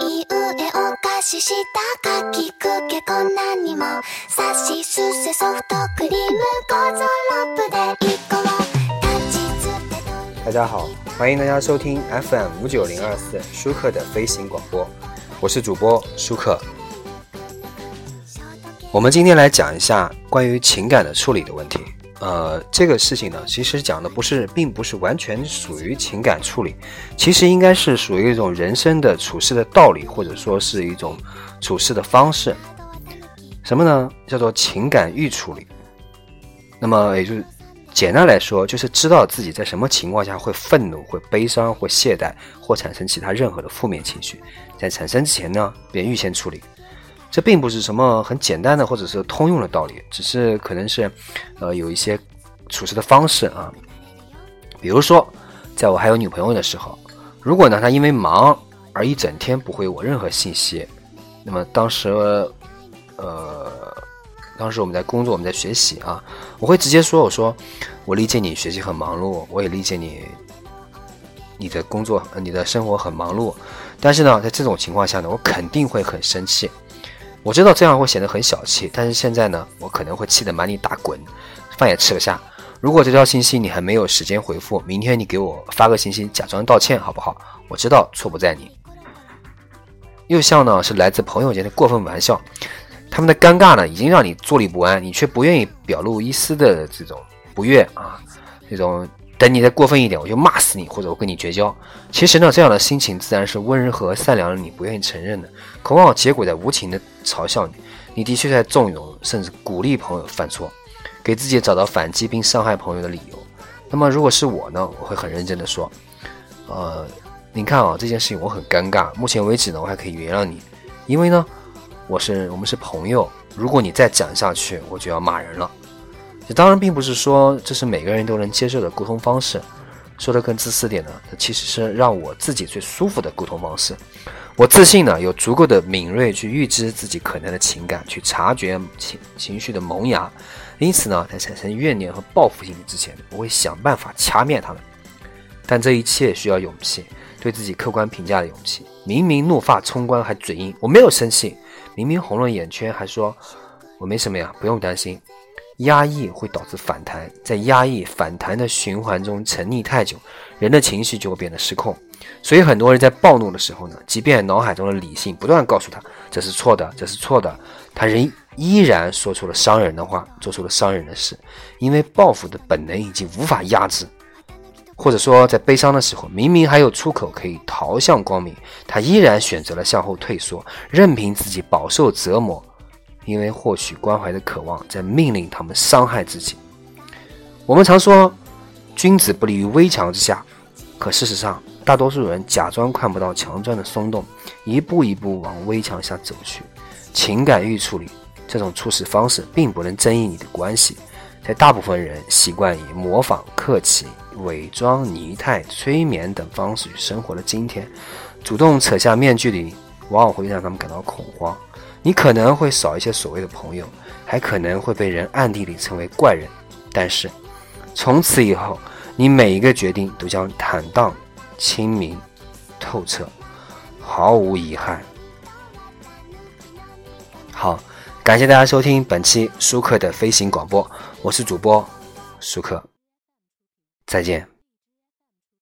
い上お菓子下かきくけこんなにもさしすせソフトクリームゴゾロップで一個を立ちつてと大家好，欢迎大家收听 FM 五九零二四舒克的飞行广播，我是主播舒克。我们今天来讲一下关于情感的处理的问题。 呃，这个事情呢，其实讲的不是，并不是完全属于情感处理，其实应该是属于一种人生的处事的道理，或者说是一种处事的方式。什么呢？叫做情感预处理。那么也就是简单来说，就是知道自己在什么情况下会愤怒、会悲伤、会懈怠，或产生其他任何的负面情绪，在产生之前呢，便预先处理。这并不是什么很简单的或者是通用的道理，只是可能是，呃，有一些处事的方式啊。比如说，在我还有女朋友的时候，如果呢她因为忙而一整天不回我任何信息，那么当时，呃，当时我们在工作，我们在学习啊，我会直接说，我说，我理解你学习很忙碌，我也理解你，你的工作、你的生活很忙碌，但是呢，在这种情况下呢，我肯定会很生气。我知道这样会显得很小气，但是现在呢，我可能会气得满地打滚，饭也吃不下。如果这条信息你还没有时间回复，明天你给我发个信息，假装道歉好不好？我知道错不在你。又像呢是来自朋友间的过分玩笑，他们的尴尬呢已经让你坐立不安，你却不愿意表露一丝的这种不悦啊，这种等你再过分一点，我就骂死你，或者我跟你绝交。其实呢，这样的心情自然是温和善良的你不愿意承认的，可往往结果在无情的嘲笑你。你的确在纵容甚至鼓励朋友犯错，给自己找到反击并伤害朋友的理由。那么如果是我呢，我会很认真的说，呃，你看啊，这件事情我很尴尬，目前为止呢，我还可以原谅你，因为呢，我是我们是朋友，如果你再讲下去，我就要骂人了。这当然并不是说这是每个人都能接受的沟通方式，说的更自私点呢，这其实是让我自己最舒服的沟通方式。我自信呢，有足够的敏锐去预知自己可能的情感，去察觉情情绪的萌芽，因此呢，在产生怨念和报复心理之前，我会想办法掐灭他们。但这一切需要勇气，对自己客观评价的勇气。明明怒发冲冠还嘴硬，我没有生气；明明红了眼圈还说我没什么呀，不用担心。压抑会导致反弹，在压抑反弹的循环中沉溺太久，人的情绪就会变得失控。所以很多人在暴怒的时候呢，即便脑海中的理性不断告诉他这是错的，这是错的，他仍依然说出了伤人的话，做出了伤人的事，因为报复的本能已经无法压制。或者说，在悲伤的时候，明明还有出口可以逃向光明，他依然选择了向后退缩，任凭自己饱受折磨。因为获取关怀的渴望，在命令他们伤害自己。我们常说，君子不立于危墙之下，可事实上，大多数人假装看不到墙砖的松动，一步一步往危墙下走去。情感预处理这种处事方式，并不能增益你的关系。在大部分人习惯以模仿、客气、伪装、拟态、催眠等方式去生活的今天，主动扯下面具里，往往会让他们感到恐慌。你可能会少一些所谓的朋友，还可能会被人暗地里称为怪人，但是从此以后，你每一个决定都将坦荡、清明、透彻，毫无遗憾。好，感谢大家收听本期舒克的飞行广播，我是主播舒克，再见。